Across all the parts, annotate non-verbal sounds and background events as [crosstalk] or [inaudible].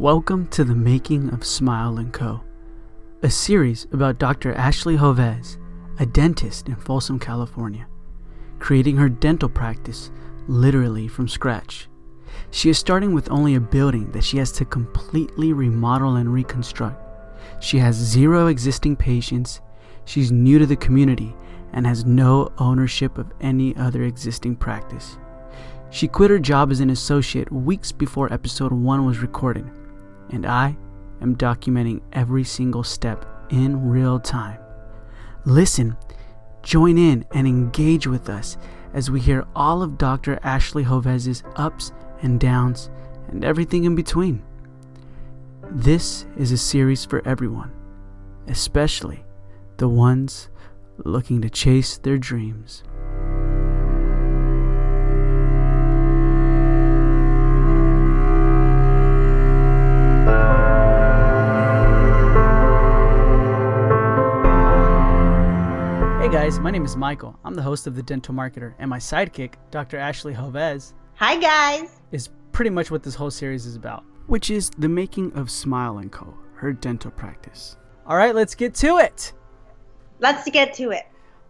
Welcome to the making of Smile & Co., a series about Dr. Ashley Joves, a dentist in Folsom, California, creating her dental practice literally from scratch. She is starting with only a building that she has to completely remodel and reconstruct. She has zero existing patients, she's new to the community, and has no ownership of any other existing practice. She quit her job as an associate weeks before episode 1 was recorded, and I am documenting every single step in real time. Listen, join in, and engage with us as we hear all of Dr. Ashley Joves's ups and downs and everything in between. This is a series for everyone, especially the ones looking to chase their dreams. Guys, my name is Michael. I'm the host of The Dental Marketer, and my sidekick, Dr. Ashley Joves, Hi, guys. is pretty much what this whole series is about, which is the making of Smile & Co., her dental practice. All right, let's get to it. Let's get to it.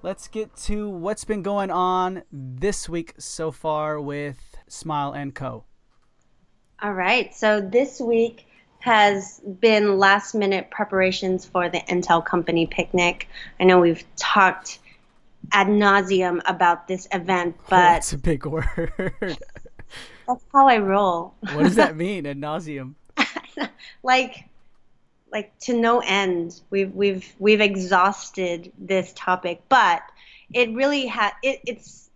Let's get to what's been going on this week so far with Smile & Co. All right. So this week has been last minute preparations for the Intel Company picnic. I know we've talked ad nauseum about this event, [laughs] but That's a big word. [laughs] that's how I roll. what does that [laughs] mean, ad nauseum? like like to no end. We've we've we've exhausted this topic, but it really had it, it's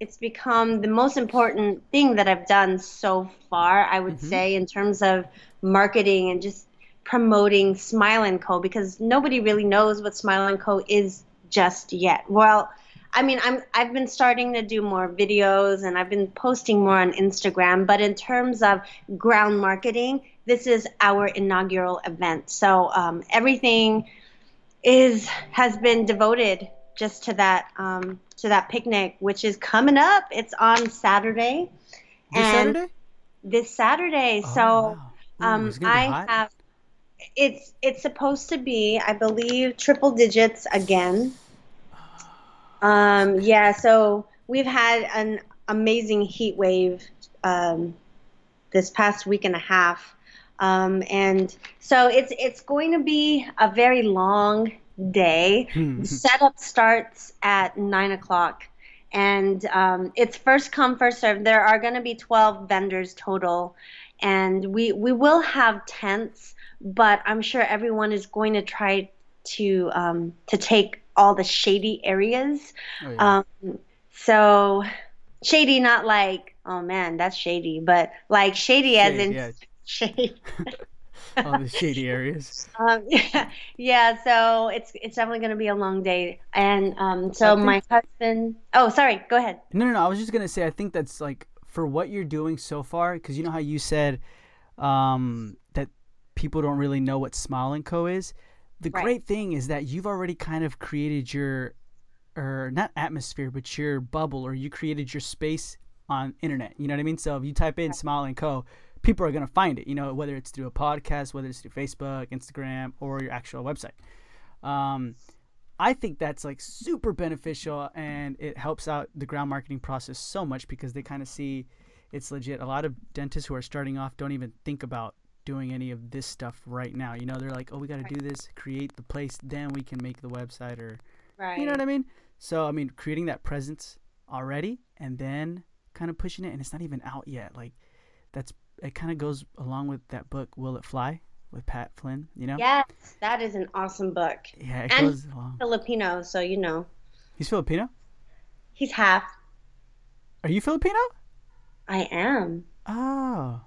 it's become the most important thing that I've done so far, I would say, in terms of marketing and just promoting Smile and Co. because nobody really knows what Smile and Co. is just yet. Well, I mean, I'm I've been starting to do more videos and I've been posting more on Instagram, but in terms of ground marketing, this is our inaugural event. So um, everything is has been devoted just to that um, to that picnic, which is coming up. It's on Saturday. This and Saturday? This Saturday. Oh, so wow. Ooh, um, it's gonna be I hot. have. It's it's supposed to be, I believe, triple digits again. [sighs] Um, yeah, so we've had an amazing heat wave um, this past week and a half, um, and so it's it's going to be a very long day. Hmm. setup starts at nine o'clock, and um, it's first come first serve. There are going to be twelve vendors total, and we we will have tents, but I'm sure everyone is going to try to um, to take all the shady areas. Oh, yeah. Um, so shady, not like oh man, that's shady, but like shady as in yeah. [laughs] shade. [laughs] all the shady areas. [laughs] Um, yeah, [laughs] yeah. So it's it's definitely going to be a long day, and um, so think- my husband. Oh, sorry. Go ahead. No, no, no. I was just gonna say. I think that's like for what you're doing so far, because you know how you said um, that people don't really know what Smile and Co is. The Right. great thing is that you've already kind of created your, or not atmosphere, but your bubble, or you created your space on internet. You know what I mean? So if you type in Smile and Co, people are gonna find it. You know, whether it's through a podcast, whether it's through Facebook, Instagram, or your actual website. Um, I think that's like super beneficial and it helps out the ground marketing process so much because they kind of see it's legit. A lot of dentists who are starting off don't even think about doing any of this stuff right now. You know, they're like, "Oh, we got to do this, create the place, then we can make the website or Right. you know what I mean?" So, I mean, creating that presence already and then kind of pushing it and it's not even out yet. Like that's it kind of goes along with that book Will It Fly with Pat Flynn, you know? Yes, that is an awesome book. Yeah, it And- goes along. Filipino, so you know He's Filipino? he's half. Are you Filipino? I am. Oh,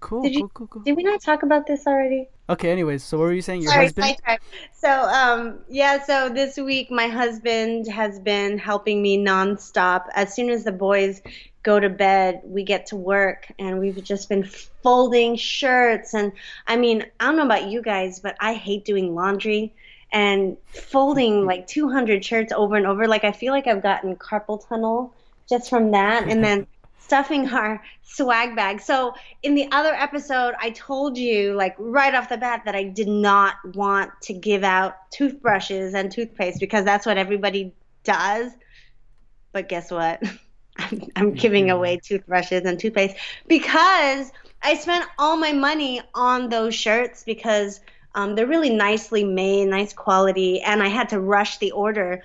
cool, Did you- cool, cool, cool. Did we not talk about this already? Okay, anyways, so what were you saying? Your Sorry, husband? sidetrack. So, um, yeah, so this week my husband has been helping me nonstop. As soon as the boys go to bed, we get to work, and we've just been folding shirts. And I mean, I don't know about you guys, but I hate doing laundry and folding [laughs] like 200 shirts over and over. Like, I feel like I've gotten carpal tunnel just from that. And then stuffing our swag bag. So in the other episode, I told you like right off the bat that I did not want to give out toothbrushes and toothpaste because that's what everybody does. But guess what? [laughs] I'm, giving away toothbrushes and toothpaste because I spent all my money on those shirts because um, they're really nicely made, nice quality, and I had to rush the order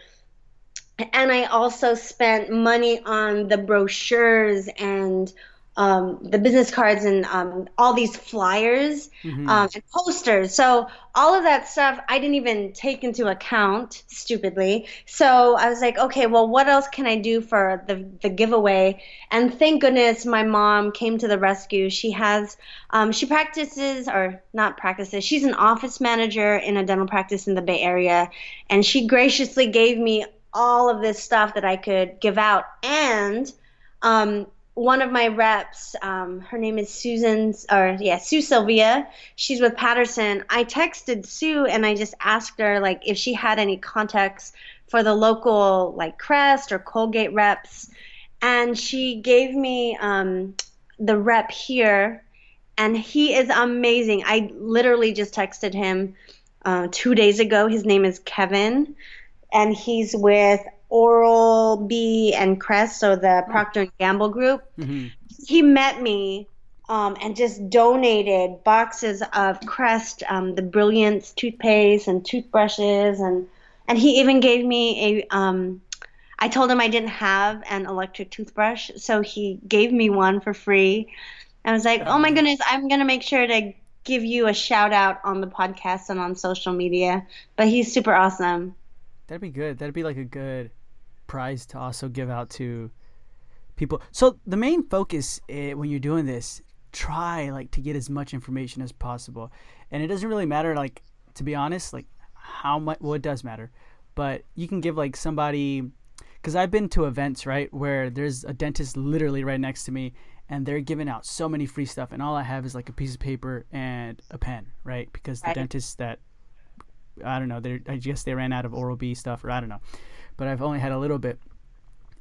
and I also spent money on the brochures and um, the business cards and um, all these flyers mm-hmm. um, and posters. So all of that stuff I didn't even take into account, stupidly. So I was like, okay, well, what else can I do for the the giveaway? And thank goodness my mom came to the rescue. She has, um, she practices or not practices. She's an office manager in a dental practice in the Bay Area, and she graciously gave me all of this stuff that I could give out. And um, one of my reps, um, her name is Susan, or yeah, Sue Silvia. She's with Patterson. I texted Sue and I just asked her like if she had any contacts for the local like Crest or Colgate reps, and she gave me um, the rep here, and he is amazing. I literally just texted him uh, two days ago. His name is Kevin and he's with Oral B and Crest, so the Procter and Gamble group. Mm-hmm. He met me um, and just donated boxes of Crest, um, the Brilliance toothpaste and toothbrushes, and and he even gave me a. Um, I told him I didn't have an electric toothbrush, so he gave me one for free. I was like, oh my goodness, I'm gonna make sure to give you a shout out on the podcast and on social media. But he's super awesome. That'd be good. That'd be like a good prize to also give out to people. So the main focus eh, when you're doing this, try like to get as much information as possible, and it doesn't really matter. Like to be honest, like how much. Well, it does matter, but you can give like somebody. Because I've been to events right where there's a dentist literally right next to me, and they're giving out so many free stuff, and all I have is like a piece of paper and a pen, right? Because the dentist that I don't know. They I guess they ran out of Oral B stuff, or I don't know. But I've only had a little bit.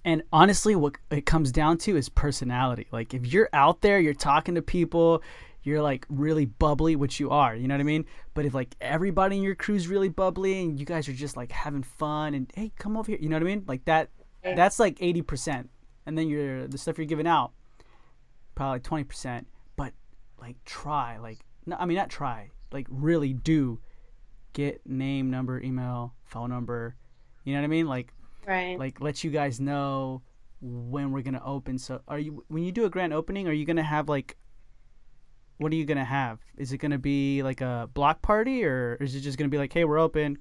And honestly, what it comes down to is personality. Like if you're out there, you're talking to people, you're like really bubbly, which you are. You know what I mean? But if like everybody in your crew's really bubbly and you guys are just like having fun and hey, come over here. You know what I mean? Like that. That's like eighty percent, and then you're the stuff you're giving out, probably twenty percent. But like try, like no, I mean not try, like really do get name, number, email, phone number. You know what I mean? Like, right. Like, let you guys know when we're gonna open. So, are you when you do a grand opening? Are you gonna have like, what are you gonna have? Is it gonna be like a block party, or is it just gonna be like, hey, we're open,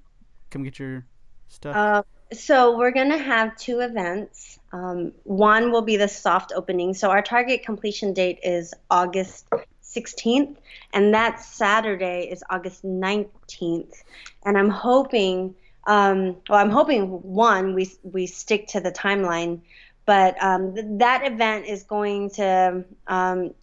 come get your stuff? Uh, so we're gonna have two events. Um, one will be the soft opening. So our target completion date is August 16th, and that Saturday is August 19th. And I'm hoping, um, well, I'm hoping one we we stick to the timeline, but um, th- that event is going to um,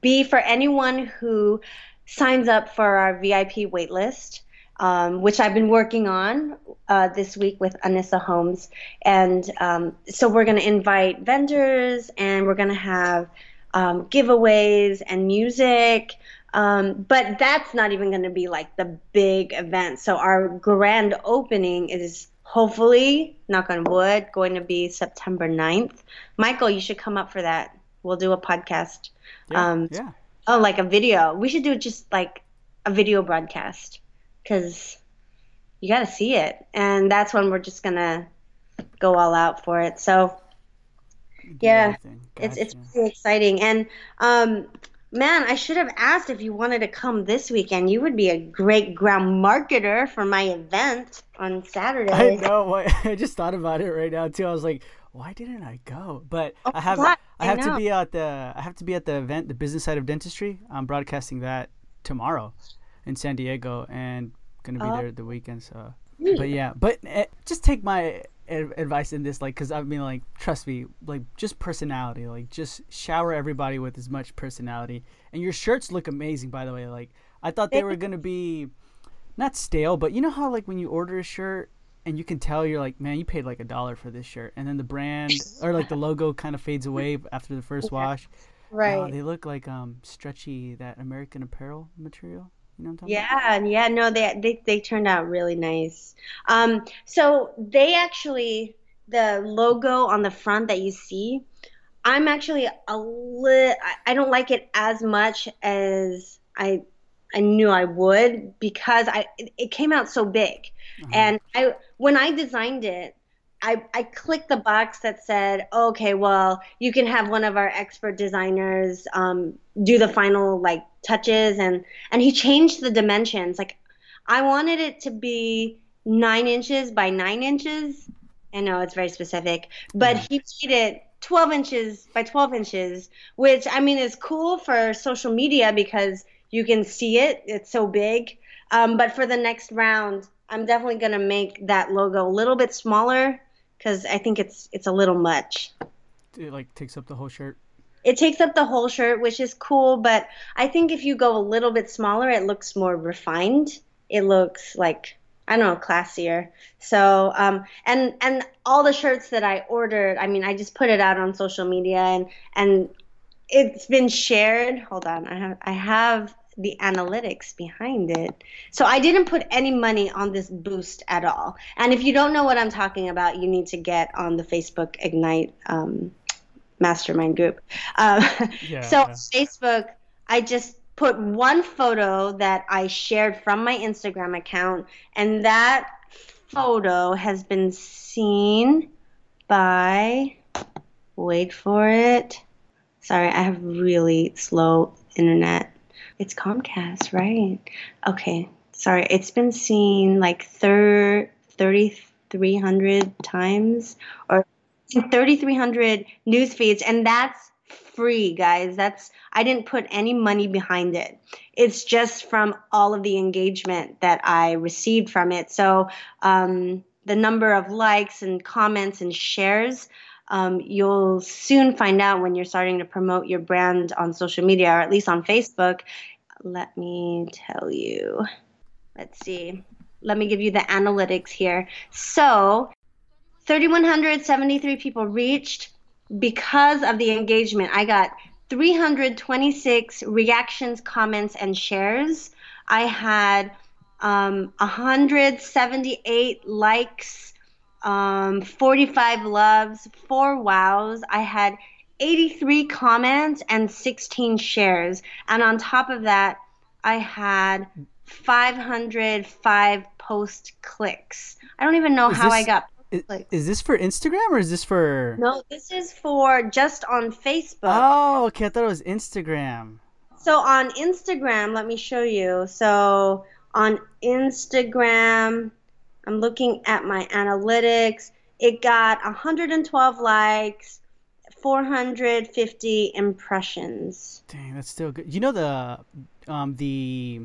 be for anyone who signs up for our VIP waitlist. Um, which I've been working on uh, this week with Anissa Holmes. And um, so we're going to invite vendors and we're going to have um, giveaways and music. Um, but that's not even going to be like the big event. So our grand opening is hopefully, knock on wood, going to be September 9th. Michael, you should come up for that. We'll do a podcast. Yeah. Um, yeah. Oh, like a video. We should do just like a video broadcast because you got to see it. And that's when we're just going to go all out for it. So yeah, gotcha. it's it's pretty exciting. And um, man, I should have asked if you wanted to come this weekend. You would be a great ground marketer for my event on [laughs] Saturday. I know. [laughs] I just thought about it right now too. I was like, why didn't I go? But oh, I have I, I have to be at the I have to be at the event, the business side of dentistry. I'm broadcasting that tomorrow in San Diego, and gonna be uh, there the weekend. So, but yeah, but uh, just take my advice in this like because i mean like trust me like just personality like just shower everybody with as much personality and your shirts look amazing by the way like i thought they were gonna be not stale but you know how like when you order a shirt and you can tell you're like, man, you paid like a dollar for this shirt, and then the brand [laughs] or like the logo kind of fades away after the first wash. Right. Uh, they look like um stretchy that American Apparel material. You know I'm talking Yeah, yeah, no, they they they turned out really nice. Um, so they actually the logo on the front that you see, I'm actually a lit. I don't like it as much as I I knew I would because I it, it came out so big, Uh-huh. and I when I designed it. I, I clicked the box that said, okay, well, you can have one of our expert designers um, do the final like touches, and and he changed the dimensions. Like, I wanted it to be nine inches by nine inches. I know it's very specific, but Yeah. he made it 12 inches by 12 inches, which I mean is cool for social media because you can see it. It's so big. Um, but for the next round, I'm definitely gonna make that logo a little bit smaller because I think it's it's a little much. It like takes up the whole shirt. It takes up the whole shirt, which is cool, but I think if you go a little bit smaller, it looks more refined. It looks like I don't know, classier. So, um, and and all the shirts that I ordered, I mean, I just put it out on social media, and and it's been shared. Hold on, I have I have the analytics behind it. So I didn't put any money on this boost at all. And if you don't know what I'm talking about, you need to get on the Facebook Ignite um, mastermind group. Um, Yeah, [laughs] so yeah. Facebook, I just put one photo that I shared from my Instagram account, and that photo has been seen by. Wait for it. Sorry, I have really slow internet. It's Comcast, right? Okay. Sorry, it's been seen like thir- 3,300 times or 3,300 news feeds, and that's free, guys. That's I didn't put any money behind it. It's just from all of the engagement that I received from it. So um, the number of likes and comments and shares. Um, you'll soon find out when you're starting to promote your brand on social media or at least on Facebook. Let me tell you. Let's see. Let me give you the analytics here. So, 3,173 people reached because of the engagement. I got 326 reactions, comments, and shares. I had um, 178 likes, um, 45 loves, four wows. I had 83 comments and 16 shares. And on top of that, I had 505 post clicks. I don't even know Is how I this- got Is, is this for Instagram or is this for? No, this is for just on Facebook. Oh, okay. I thought it was Instagram. So on Instagram, let me show you. So on Instagram, I'm looking at my analytics. It got 112 likes, 450 impressions. Dang, that's still good. You know the um the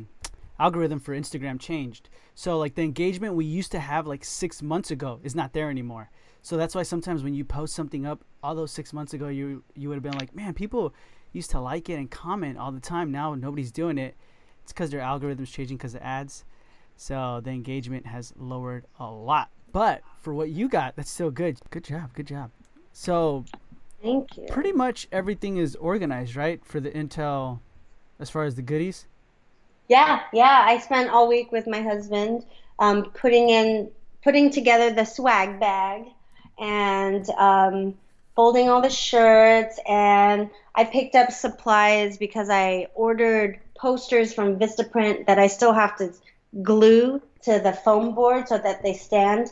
algorithm for Instagram changed. So like the engagement we used to have like 6 months ago is not there anymore. So that's why sometimes when you post something up all those 6 months ago you you would have been like, "Man, people used to like it and comment all the time. Now nobody's doing it." It's cuz their algorithm's changing cuz of ads. So the engagement has lowered a lot. But for what you got, that's still good. Good job. Good job. So Thank you. pretty much everything is organized, right? For the Intel, as far as the goodies. Yeah, yeah. I spent all week with my husband um, putting in, putting together the swag bag, and um, folding all the shirts. And I picked up supplies because I ordered posters from Vistaprint that I still have to glue to the foam board so that they stand.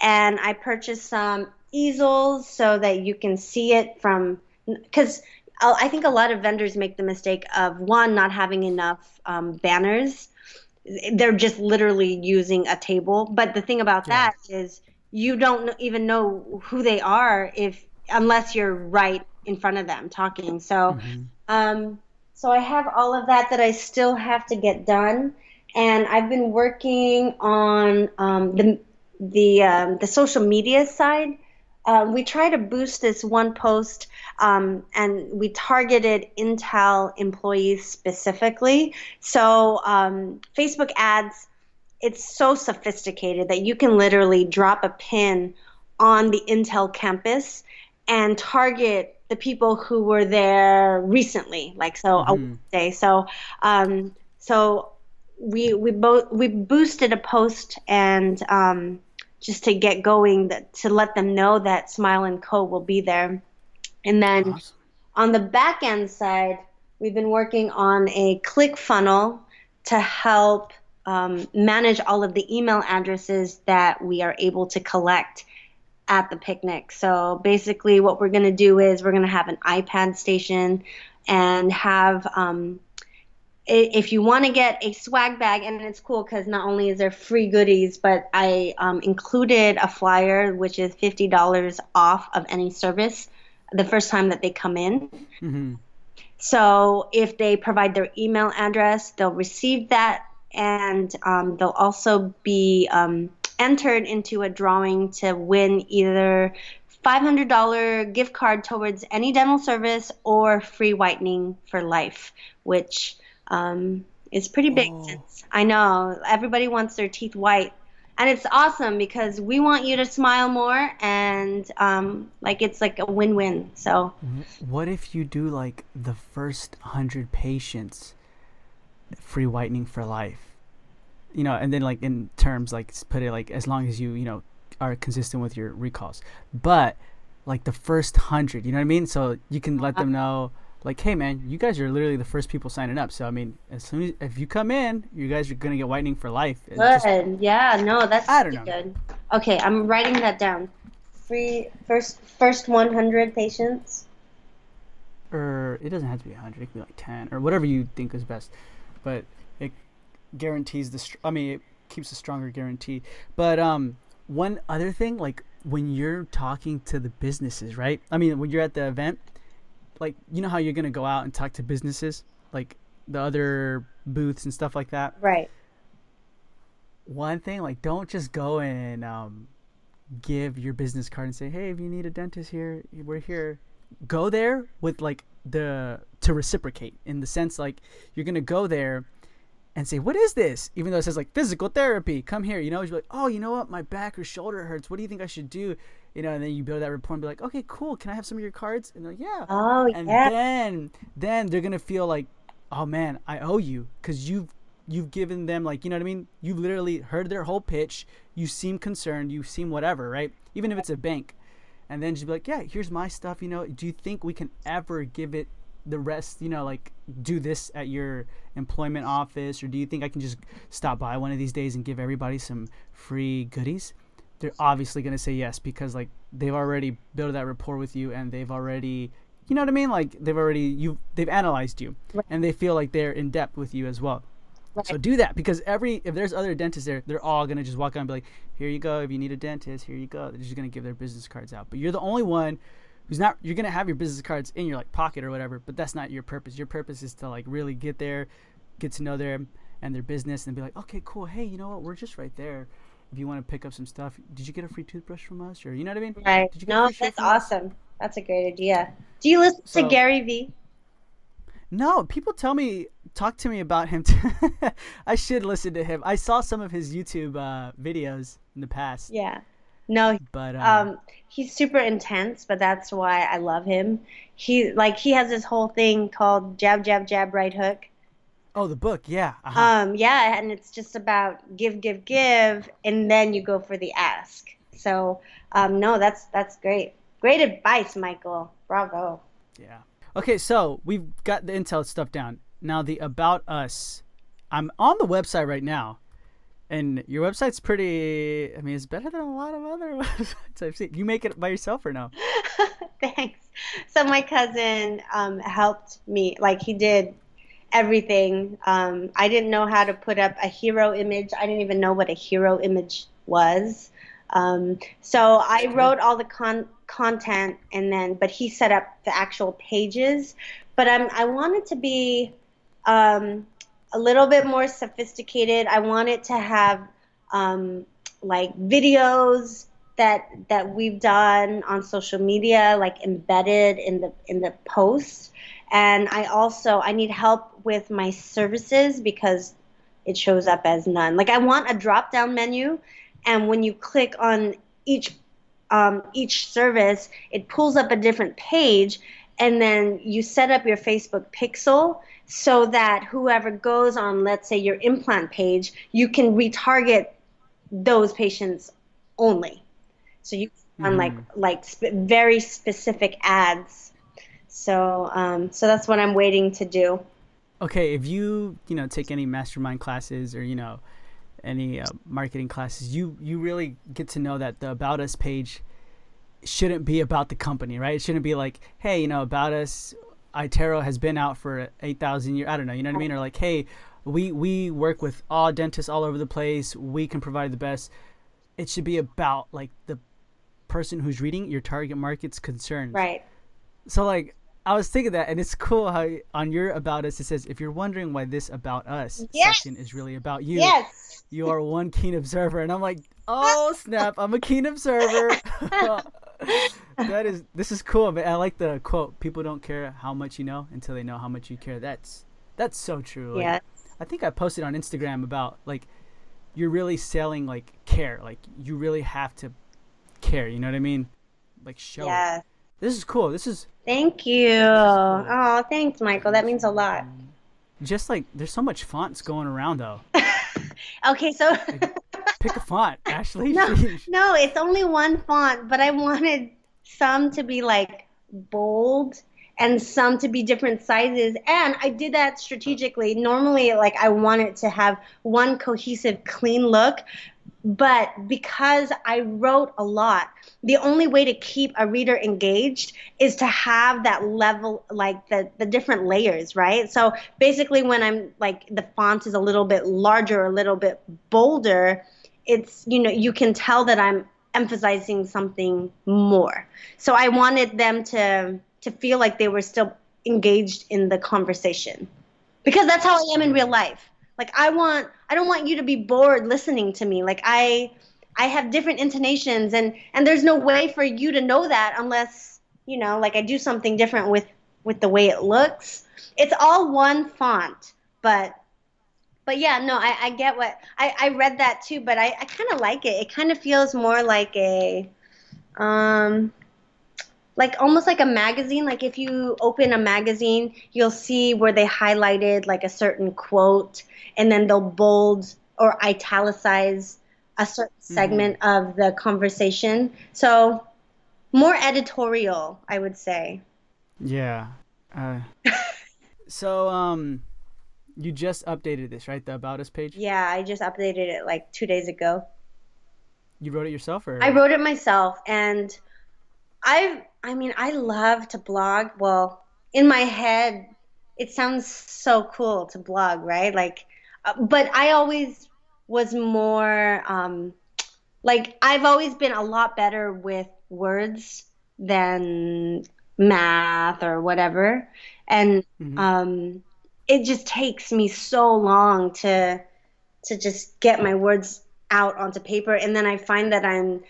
And I purchased some easels so that you can see it from because I think a lot of vendors make the mistake of one not having enough um, banners. They're just literally using a table. But the thing about Yeah. that is you don't even know who they are if unless you're right in front of them talking. So, Mhm. um, so I have all of that that I still have to get done, and I've been working on um, the the um, the social media side. Um, we try to boost this one post, um, and we targeted Intel employees specifically. So um, Facebook ads it's so sophisticated that you can literally drop a pin on the Intel campus and target the people who were there recently, like so mm-hmm. a Wednesday. So, um, so we we both we boosted a post and um, just to get going that, to let them know that Smile and Co will be there, and then awesome. on the back end side, we've been working on a click funnel to help um, manage all of the email addresses that we are able to collect at the picnic. So basically, what we're going to do is we're going to have an iPad station and have. Um, if you want to get a swag bag, and it's cool because not only is there free goodies, but I um, included a flyer which is fifty dollars off of any service the first time that they come in. Mm-hmm. So if they provide their email address, they'll receive that, and um, they'll also be um, entered into a drawing to win either $500 gift card towards any dental service or free whitening for life, which um, is pretty big. Oh. Since I know everybody wants their teeth white, and it's awesome because we want you to smile more, and um, like it's like a win-win. So, what if you do like the first hundred patients free whitening for life? you know, and then like in terms like put it like as long as you you know are consistent with your recalls, but like the first hundred, you know what I mean? So you can let them know like, hey man, you guys are literally the first people signing up. So I mean, as soon as if you come in, you guys are gonna get whitening for life. Good. Just, yeah. No, that's I don't know. good. Okay, I'm writing that down. Free first first 100 patients. Or it doesn't have to be 100. It could be like 10 or whatever you think is best. But it guarantees the. I mean, it keeps a stronger guarantee. But um, one other thing, like when you're talking to the businesses, right? I mean, when you're at the event, like you know how you're gonna go out and talk to businesses, like the other booths and stuff like that. Right. One thing, like, don't just go and um, give your business card and say, "Hey, if you need a dentist here, we're here." Go there with like the to reciprocate in the sense like you're gonna go there and say, "What is this?" Even though it says like physical therapy, come here. You know, you're like, "Oh, you know what? My back or shoulder hurts. What do you think I should do?" You know, and then you build that rapport and be like, "Okay, cool. Can I have some of your cards?" And they're like, "Yeah." Oh, and yeah. then then they're gonna feel like, "Oh man, I owe you," because you've you've given them like you know what I mean. You've literally heard their whole pitch. You seem concerned. You seem whatever, right? Even if it's a bank, and then just be like, "Yeah, here's my stuff. You know, do you think we can ever give it the rest, you know, like do this at your employment office, or do you think I can just stop by one of these days and give everybody some free goodies? They're obviously going to say yes because like they've already built that rapport with you and they've already, you know what I mean? Like they've already you they've analyzed you right. and they feel like they're in depth with you as well. Right. So do that because every if there's other dentists there, they're all gonna just walk out and be like, "Here you go. If you need a dentist, here you go." They're just gonna give their business cards out. But you're the only one who's not you're gonna have your business cards in your like pocket or whatever, but that's not your purpose. Your purpose is to like really get there, get to know them and their business, and be like, okay, cool. Hey, you know what? We're just right there. If you want to pick up some stuff, did you get a free toothbrush from us, or you know what I mean? Right. Did you get no, that's awesome. Us? That's a great idea. Do you listen so, to Gary Vee? No, people tell me talk to me about him. [laughs] I should listen to him. I saw some of his YouTube uh, videos in the past. Yeah. No, but um, um, he's super intense, but that's why I love him. He like he has this whole thing called jab jab jab right hook. Oh, the book, yeah. Uh-huh. Um, yeah, and it's just about give, give, give, and then you go for the ask. So, um, no, that's that's great. Great advice, Michael. Bravo. Yeah. Okay, so we've got the intel stuff down. Now the about us. I'm on the website right now, and your website's pretty. I mean, it's better than a lot of other [laughs] websites I've seen. You make it by yourself or no? [laughs] Thanks. So my cousin um, helped me. Like he did everything. Um, I didn't know how to put up a hero image. I didn't even know what a hero image was. Um, so I wrote all the con- content, and then, but he set up the actual pages. But I'm, I wanted to be um, a little bit more sophisticated. I wanted to have um, like videos that that we've done on social media, like embedded in the in the posts. And I also I need help with my services because it shows up as none. Like I want a drop down menu, and when you click on each um, each service, it pulls up a different page, and then you set up your Facebook pixel so that whoever goes on, let's say, your implant page, you can retarget those patients only. So you mm-hmm. on like like sp- very specific ads. So um, so that's what I'm waiting to do. Okay, if you you know take any mastermind classes or you know any uh, marketing classes, you you really get to know that the about us page shouldn't be about the company, right? It shouldn't be like, hey, you know, about us, iTero has been out for eight thousand years. I don't know, you know what I mean? Or like, hey, we we work with all dentists all over the place. We can provide the best. It should be about like the person who's reading your target market's concerns. Right. So like I was thinking that, and it's cool how on your about us it says if you're wondering why this about us yes. section is really about you. Yes. You are one keen observer, and I'm like, [laughs] oh snap! I'm a keen observer. [laughs] [laughs] [laughs] that is this is cool, man. I like the quote. People don't care how much you know until they know how much you care. That's that's so true. Like, yeah. I think I posted on Instagram about like you're really selling like care. Like you really have to care. You know what I mean? Like show. Yeah. It. This is cool. This is. Thank you. Cool. Oh, thanks, Michael. That means a lot. Just like there's so much fonts going around though. [laughs] okay, so. like, pick a font, [laughs] Ashley. No, no, it's only one font, but I wanted some to be like bold and some to be different sizes. And I did that strategically. Normally, like I want it to have one cohesive, clean look. But because I wrote a lot, the only way to keep a reader engaged is to have that level, like the, the different layers, right? So basically, when I'm like the font is a little bit larger, a little bit bolder, it's, you know, you can tell that I'm emphasizing something more. So I wanted them to to feel like they were still engaged in the conversation. Because that's how I am in real life. Like I want I don't want you to be bored listening to me. Like I I have different intonations and and there's no way for you to know that unless, you know, like I do something different with with the way it looks. It's all one font, but but yeah, no, I, I get what I, I read that too, but I, I kind of like it. It kind of feels more like a, um, like almost like a magazine. Like if you open a magazine, you'll see where they highlighted like a certain quote, and then they'll bold or italicize a certain mm-hmm. segment of the conversation. So more editorial, I would say. Yeah. Uh, [laughs] so um you just updated this, right? The about us page. Yeah, I just updated it like two days ago. You wrote it yourself, or I wrote it myself, and I, I mean, I love to blog. Well, in my head, it sounds so cool to blog, right? Like, uh, but I always was more um, like I've always been a lot better with words than math or whatever, and mm-hmm. um it just takes me so long to to just get my words out onto paper and then I find that I'm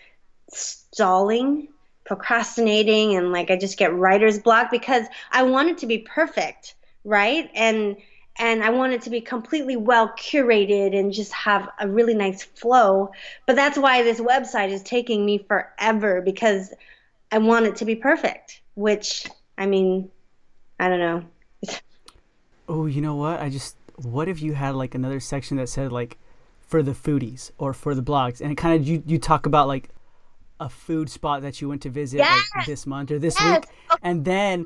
stalling, procrastinating and like I just get writer's block because I want it to be perfect, right? And and I want it to be completely well curated and just have a really nice flow. But that's why this website is taking me forever because I want it to be perfect, which I mean, I don't know. Oh, you know what? I just what if you had like another section that said like for the foodies or for the blogs, and it kind of you you talk about like a food spot that you went to visit yes! like this month or this yes! week, and then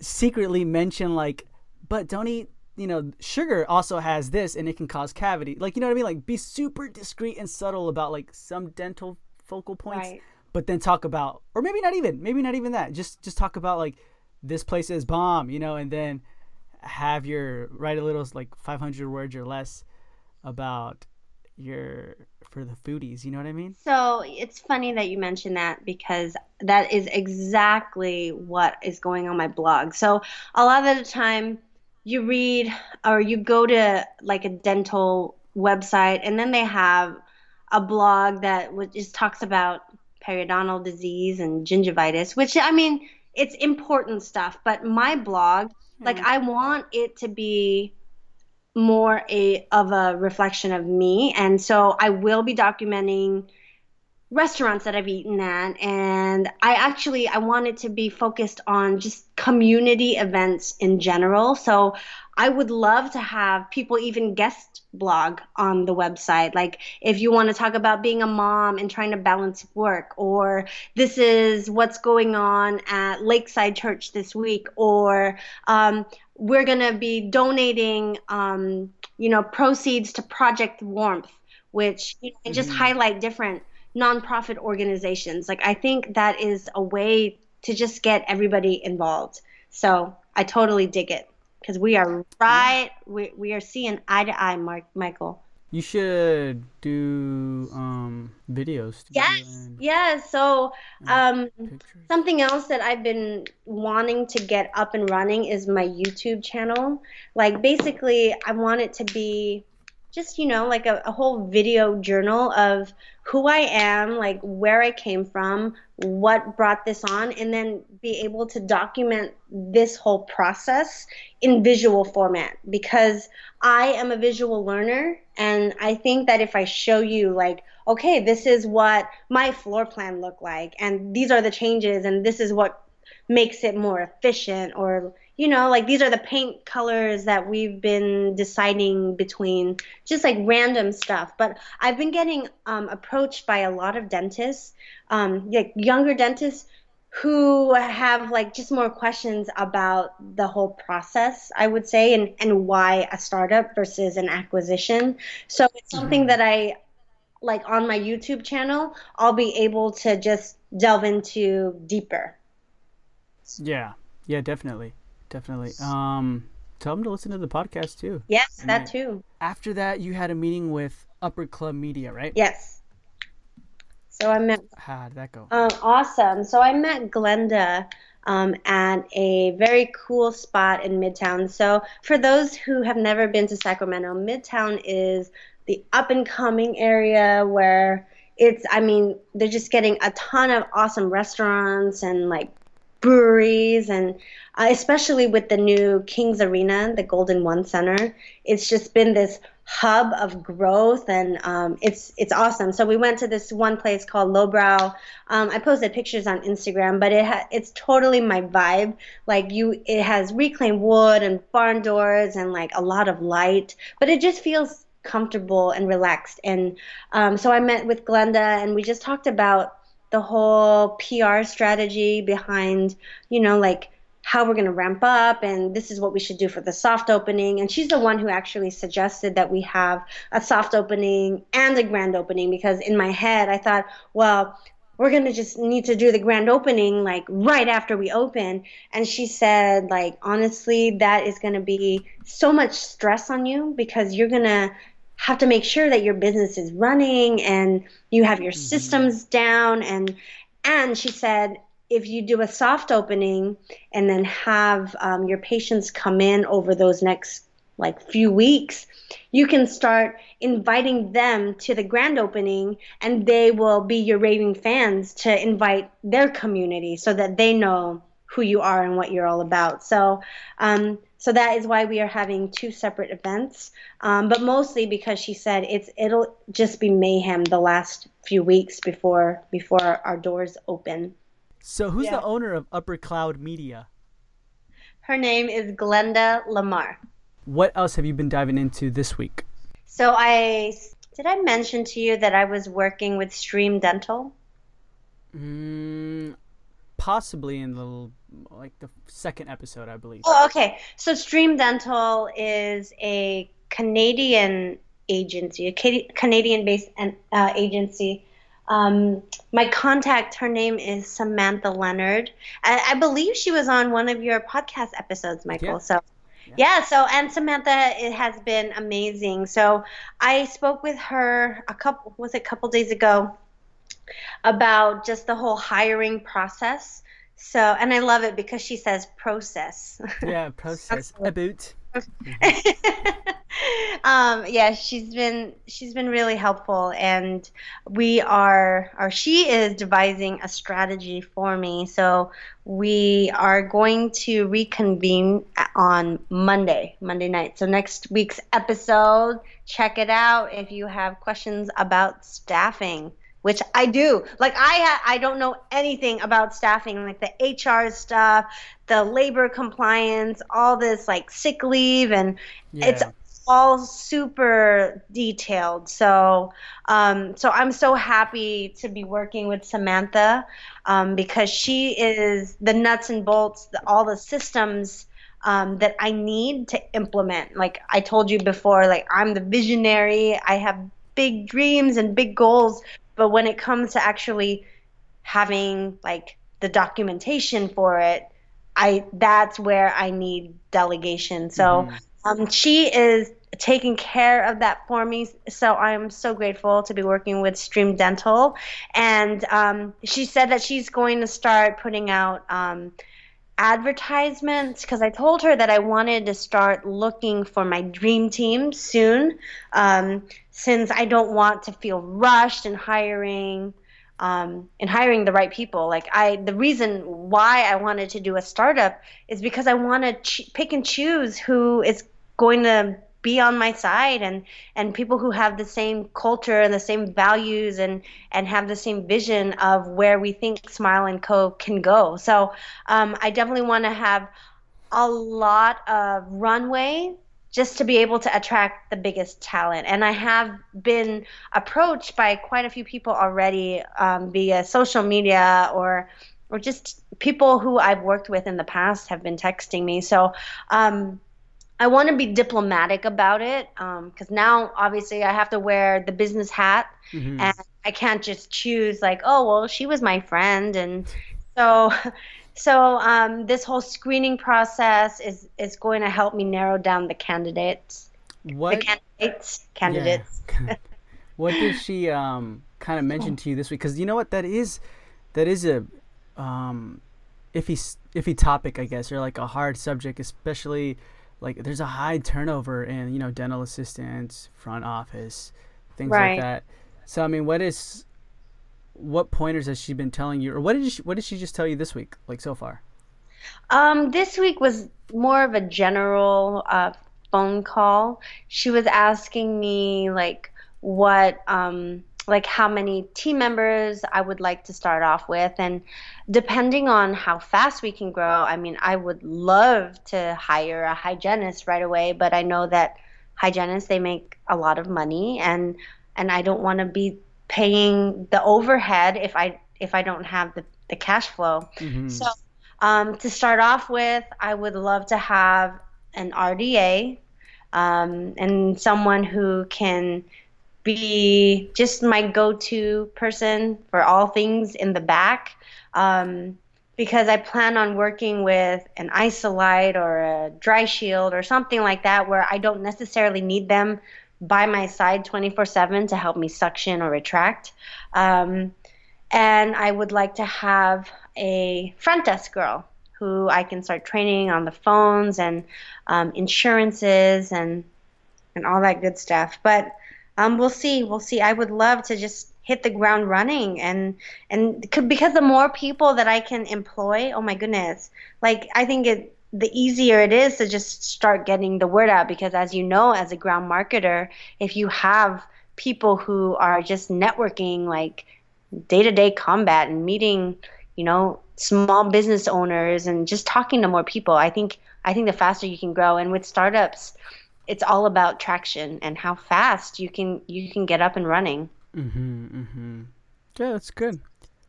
secretly mention like, but don't eat. You know, sugar also has this, and it can cause cavity. Like, you know what I mean? Like, be super discreet and subtle about like some dental focal points, right. but then talk about, or maybe not even, maybe not even that. Just just talk about like this place is bomb, you know, and then have your write a little like 500 words or less about your for the foodies you know what i mean so it's funny that you mentioned that because that is exactly what is going on my blog so a lot of the time you read or you go to like a dental website and then they have a blog that just talks about periodontal disease and gingivitis which i mean it's important stuff but my blog like mm. I want it to be more a of a reflection of me. And so i will be documenting restaurants that i've eaten at. And i actually i wanted to be focused on just community events in general. So i would love to have people even guest blog on the website. Like if you want to talk about being a mom and trying to balance work or this is what's going on at lakeside church this week or um, we're going to be donating, um, you know, proceeds to Project Warmth, which you know, and just mm-hmm. highlight different nonprofit organizations. Like I think that is a way to just get everybody involved. So I totally dig it because we are right. We, we are seeing eye to eye, Mark Michael. You should do um, videos. Yes, yes. So um, something else that I've been wanting to get up and running is my YouTube channel. Like basically, I want it to be just you know like a, a whole video journal of who I am, like where I came from, what brought this on, and then be able to document this whole process in visual format because I am a visual learner. And I think that if I show you, like, okay, this is what my floor plan looked like, and these are the changes, and this is what makes it more efficient or you know, like these are the paint colors that we've been deciding between, just like random stuff. But I've been getting um, approached by a lot of dentists, um, like younger dentists who have like just more questions about the whole process, I would say, and, and why a startup versus an acquisition. So it's something mm-hmm. that I like on my YouTube channel, I'll be able to just delve into deeper. Yeah, yeah, definitely definitely. Um, tell them to listen to the podcast too. Yes, and that too. After that, you had a meeting with Upper Club Media, right? Yes. So I met. How did that go? Um, awesome. So I met Glenda um, at a very cool spot in Midtown. So for those who have never been to Sacramento, Midtown is the up and coming area where it's i mean they're just getting a ton of awesome restaurants and like breweries and uh, especially with the new Kings Arena, the Golden One Center, it's just been this hub of growth and um, it's it's awesome. So we went to this one place called Lowbrow. Um, I posted pictures on Instagram, but it ha- it's totally my vibe. Like you, it has reclaimed wood and barn doors and like a lot of light, but it just feels comfortable and relaxed. And um, so I met with Glenda and we just talked about the whole PR strategy behind, you know, like how we're going to ramp up and this is what we should do for the soft opening. And she's the one who actually suggested that we have a soft opening and a grand opening because in my head I thought, well, we're going to just need to do the grand opening like right after we open and she said like honestly that is going to be so much stress on you because you're going to have to make sure that your business is running and you have your mm-hmm. systems down and and she said if you do a soft opening and then have um, your patients come in over those next like few weeks you can start inviting them to the grand opening and they will be your raving fans to invite their community so that they know who you are and what you're all about so um, so that is why we are having two separate events, um, but mostly because she said it's it'll just be mayhem the last few weeks before before our doors open. So who's yeah. the owner of Upper Cloud Media? Her name is Glenda Lamar. What else have you been diving into this week? So I did I mention to you that I was working with Stream Dental? Mm, possibly in the like the second episode, I believe. Oh, okay. So Stream Dental is a Canadian agency, a Canadian-based uh, agency. Um, my contact, her name is Samantha Leonard. I, I, believe she was on one of your podcast episodes, Michael. Yeah. So, yeah. yeah. So, and Samantha, it has been amazing. So, I spoke with her a couple, was it a couple days ago, about just the whole hiring process. So, and I love it because she says process. [laughs] Yeah, process. About. [laughs] um, yeah, she's been she's been really helpful, and we are or she is devising a strategy for me. So we are going to reconvene on Monday, Monday night. So next week's episode, check it out if you have questions about staffing which I do. Like I ha- I don't know anything about staffing, like the HR stuff, the labor compliance, all this like sick leave, and yeah. it's all super detailed. So, um, so I'm so happy to be working with Samantha um, because she is the nuts and bolts, the, all the systems um, that I need to implement. Like I told you before, like I'm the visionary. I have big dreams and big goals, but when it comes to actually having like the documentation for it, I that's where I need delegation. So. Mm-hmm. Um, she is taking care of that for me. So I'm so grateful to be working with Stream Dental. And um, she said that she's going to start putting out um, advertisements because I told her that I wanted to start looking for my dream team soon um, since I don't want to feel rushed in hiring. Um, in hiring the right people. Like I, the reason why I wanted to do a startup is because I want to ch- pick and choose who is going to be on my side and and people who have the same culture and the same values and and have the same vision of where we think Smile and Co can go. So um, I definitely want to have a lot of runway just to be able to attract the biggest talent. And I have been approached by quite a few people already um, via social media or or just people who I've worked with in the past have been texting me. So um, I want to be diplomatic about it because um, now obviously I have to wear the business hat. Mm-hmm. and I can't just choose like oh well she was my friend. And so [laughs] so um, this whole screening process is is going to help me narrow down the candidates. What the candidates candidates. Yeah. [laughs] what did she um, kind of mention to you this week? Because you know what? That is that is a um, iffy iffy topic I guess or like a hard subject especially like there's a high turnover in you know dental assistants, front office, things right. like that. So I mean, what is what pointers has she been telling you, or what did she, what did she just tell you this week, like so far? Um, this week was more of a general uh, phone call. She was asking me like what um, like how many team members I would like to start off with. And depending on how fast we can grow, I mean, I would love to hire a hygienist right away, but I know that hygienists they make a lot of money and and I don't want to be paying the overhead if I if I don't have the, the cash flow. Mm-hmm. So um, to start off with, I would love to have an RDA um, and someone who can be just my go-to person for all things in the back um, because I plan on working with an Isolite or a Dry Shield or something like that where I don't necessarily need them by my side 24/7 to help me suction or retract. Um, and I would like to have a front desk girl who I can start training on the phones and um, insurances and and all that good stuff. But um, we'll see. We'll see. I would love to just hit the ground running and and because the more people that I can employ, oh my goodness, like I think it the easier it is to just start getting the word out because as you know as a ground marketer if you have people who are just networking like day-to-day combat and meeting you know small business owners and just talking to more people i think i think the faster you can grow and with startups it's all about traction and how fast you can you can get up and running. Mm-hmm, mm-hmm. Yeah, that's good.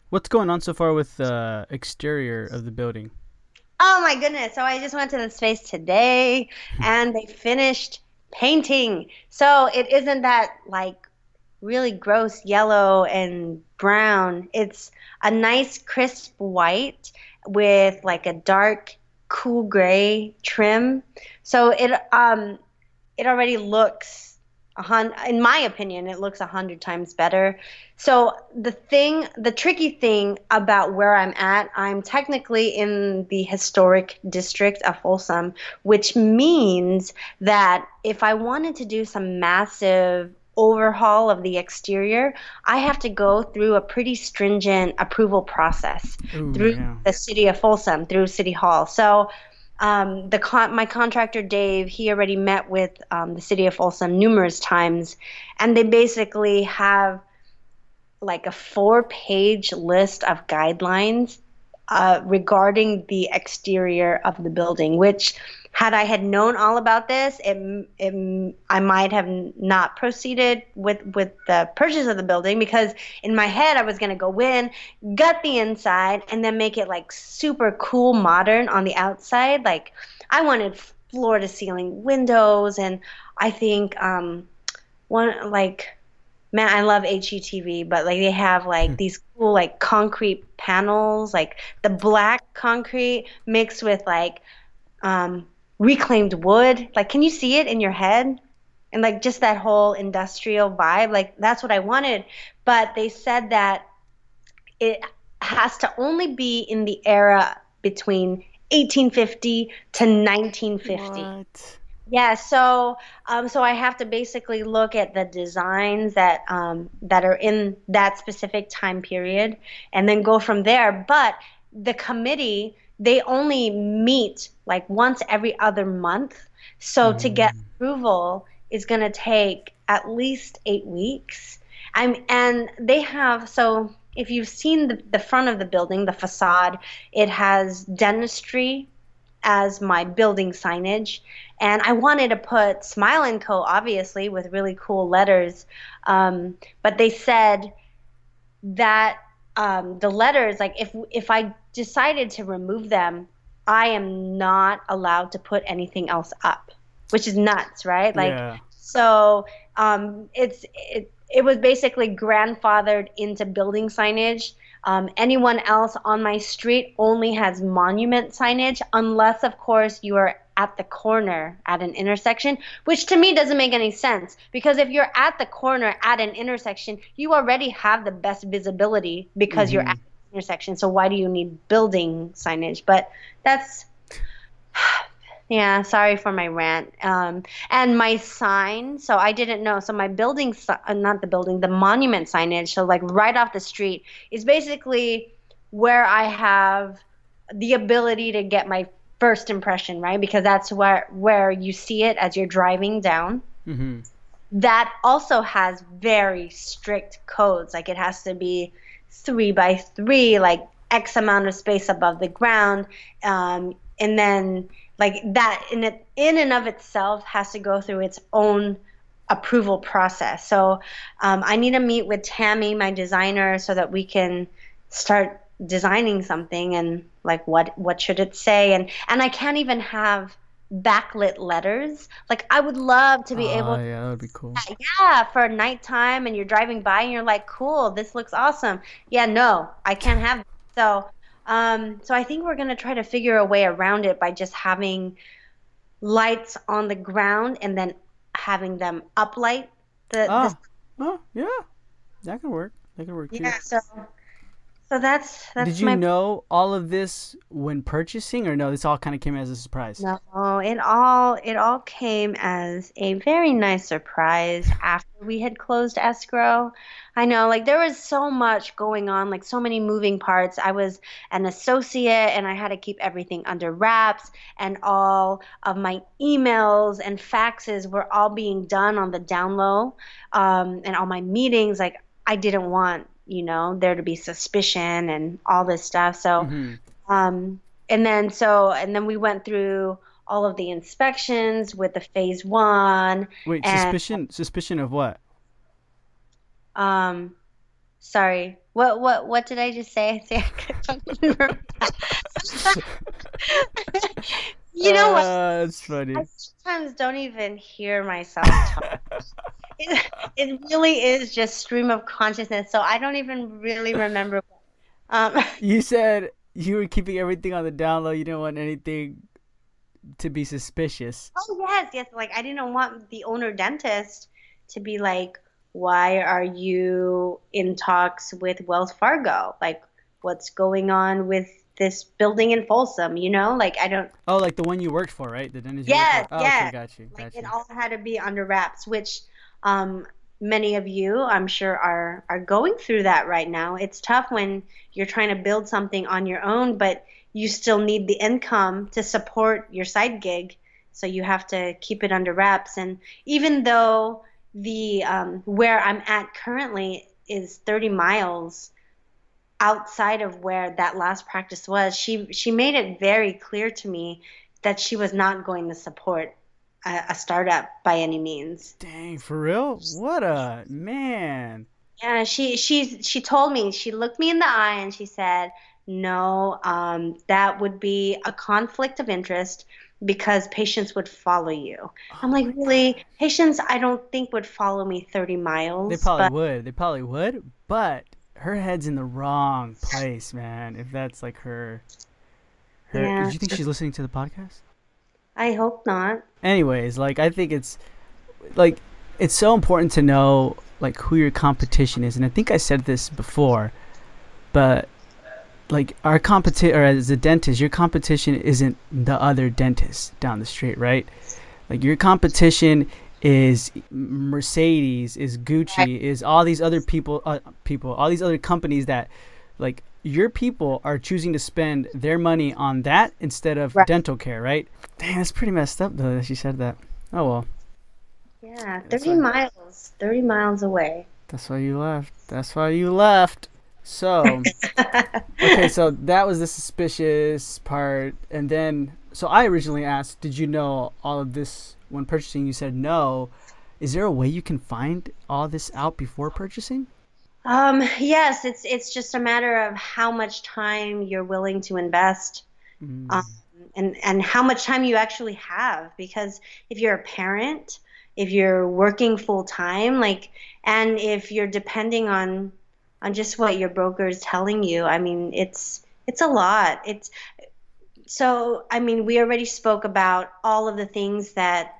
What's going on so far with the exterior of the building? Oh my goodness! So I just went to the space today, and they finished painting. So it isn't that like really gross yellow and brown. It's a nice crisp white with like a dark cool gray trim. So it um it already looks a hun- in my opinion, it looks a hundred times better. So the thing, the tricky thing about where I'm at, I'm technically in the historic district of Folsom, which means that if I wanted to do some massive overhaul of the exterior, I have to go through a pretty stringent approval process Ooh, through yeah. the city of Folsom, through City Hall. So um, the con- my contractor Dave, he already met with um, the city of Folsom numerous times, and they basically have like a four-page list of guidelines uh, regarding the exterior of the building. Which, had I had known all about this, it, it, I might have not proceeded with with the purchase of the building because in my head I was gonna go in, gut the inside, and then make it like super cool, modern on the outside. Like I wanted floor to ceiling windows, and I think um, one like man, I love HGTV, but like they have like these cool like concrete panels, like the black concrete mixed with like um, reclaimed wood. Like, can you see it in your head? And like just that whole industrial vibe, like that's what I wanted. But they said that it has to only be in the era between 1850 to 1950. What? Yeah, so um, so I have to basically look at the designs that um, that are in that specific time period, and then go from there. But the committee they only meet like once every other month, so to get approval is going to take at least eight weeks. I'm and they have so if you've seen the, the front of the building, the facade, it has dentistry as my building signage. And I wanted to put Smile and Co. obviously with really cool letters, um, but they said that um, the letters, like if if I decided to remove them, I am not allowed to put anything else up, which is nuts, right? Like yeah. so, um, it's it it was basically grandfathered into building signage. Um, anyone else on my street only has monument signage, unless, of course, you are at the corner at an intersection, which to me doesn't make any sense. Because if you're at the corner at an intersection, you already have the best visibility because you're at the intersection. So why do you need building signage? But that's [sighs] yeah, sorry for my rant. Um, and my sign, so I didn't know. So my building, uh, not the building, the monument signage, so like right off the street, is basically where I have the ability to get my first impression, right? Because that's where where you see it as you're driving down. hmm That also has very strict codes. Like it has to be three by three, like X amount of space above the ground, um, and then like that in it in and of itself has to go through its own approval process. So um, I need to meet with Tammy, my designer, so that we can start designing something and like what what should it say and and I can't even have backlit letters. Like I would love to be Oh, able yeah, that would be cool. yeah, for nighttime and you're driving by and you're like, cool, this looks awesome. Yeah, no, I can't have so um so I think we're gonna try to figure a way around it by just having lights on the ground and then having them uplight the, Oh, the oh, yeah, that could work. That could work too. yeah, so so that's that's Did you my know all of this when purchasing, or no? This all kind of came as a surprise. No, it all it all came as a very nice surprise after we had closed escrow. I know, like there was so much going on, like so many moving parts. I was an associate and I had to keep everything under wraps, and all of my emails and faxes were all being done on the down low, um, and all my meetings. Like I didn't want, you know, there to be suspicion and all this stuff. So. hmm Um, and then so and then we went through all of the inspections with the phase one. Wait, And- suspicion? Suspicion of what? Um, sorry, what what what did I just say? [laughs] I [laughs] you know what? Uh, That's funny. I sometimes don't even hear myself talk. [laughs] it, it really is just stream of consciousness, so I don't even really remember. Um, [laughs] You said you were keeping everything on the down low. You didn't want anything to be suspicious. Oh yes, yes. Like I didn't want the owner dentist to be like, why are you in talks with Wells Fargo? Like, what's going on with this building in Folsom? You know, like I don't. Oh, like the one you worked for, right? The dentist. Yes, oh, yes. Okay, got you. Got Like you. it all had to be under wraps, which um, many of you, I'm sure, are are going through that right now. It's tough when you're trying to build something on your own, but you still need the income to support your side gig. So you have to keep it under wraps. And even though the um, where I'm at currently is 30 miles outside of where that last practice was, she she made it very clear to me that she was not going to support a, a startup by any means. Dang, for real? What a man. Yeah, she she she told me. She looked me in the eye and she said, "No, um, that would be a conflict of interest because patients would follow you." I'm like, "Really? Patients? I don't think would follow me 30 miles." They probably but would. They probably would, but her head's in the wrong place, man. If that's like her. her Yeah. Did you think she's listening to the podcast? I hope not. anyways like i think it's like it's so important to know like who your competition is and i think i said this before but like our competition or as a dentist your competition isn't the other dentist down the street right like your competition is mercedes is gucci is all these other people uh, people all these other companies that like your people are choosing to spend their money on that instead of Right. dental care, right? Dang, that's pretty messed up though that she said that. Oh well, Yeah, 30 why- miles. 30 miles away. that's why you left. That's why you left. So [laughs] okay, so that was the suspicious part, and then so I originally asked, did you know all of this when purchasing? You said no. Is there a way you can find all this out before purchasing? Um, yes, it's it's just a matter of how much time you're willing to invest. Mm. um, and and how much time you actually have because if you're a parent if you're working full time like and if you're depending on on just what your broker is telling you i mean it's it's a lot it's so i mean we already spoke about all of the things that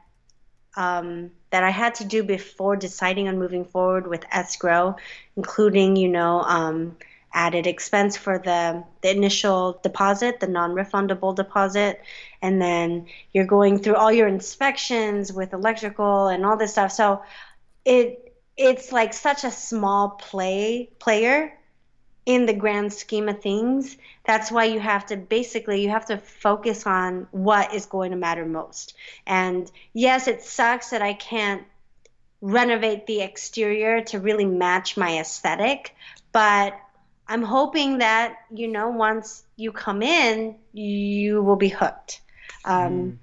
um, that I had to do before deciding on moving forward with escrow, including, you know, um, added expense for the, the initial deposit, the non-refundable deposit, and then you're going through all your inspections with electrical and all this stuff. So it it's like such a small play player in the grand scheme of things. That's why you have to basically you have to focus on what is going to matter most. And yes, it sucks that I can't renovate the exterior to really match my aesthetic, but I'm hoping that you know once you come in, you will be hooked. Um, Mm.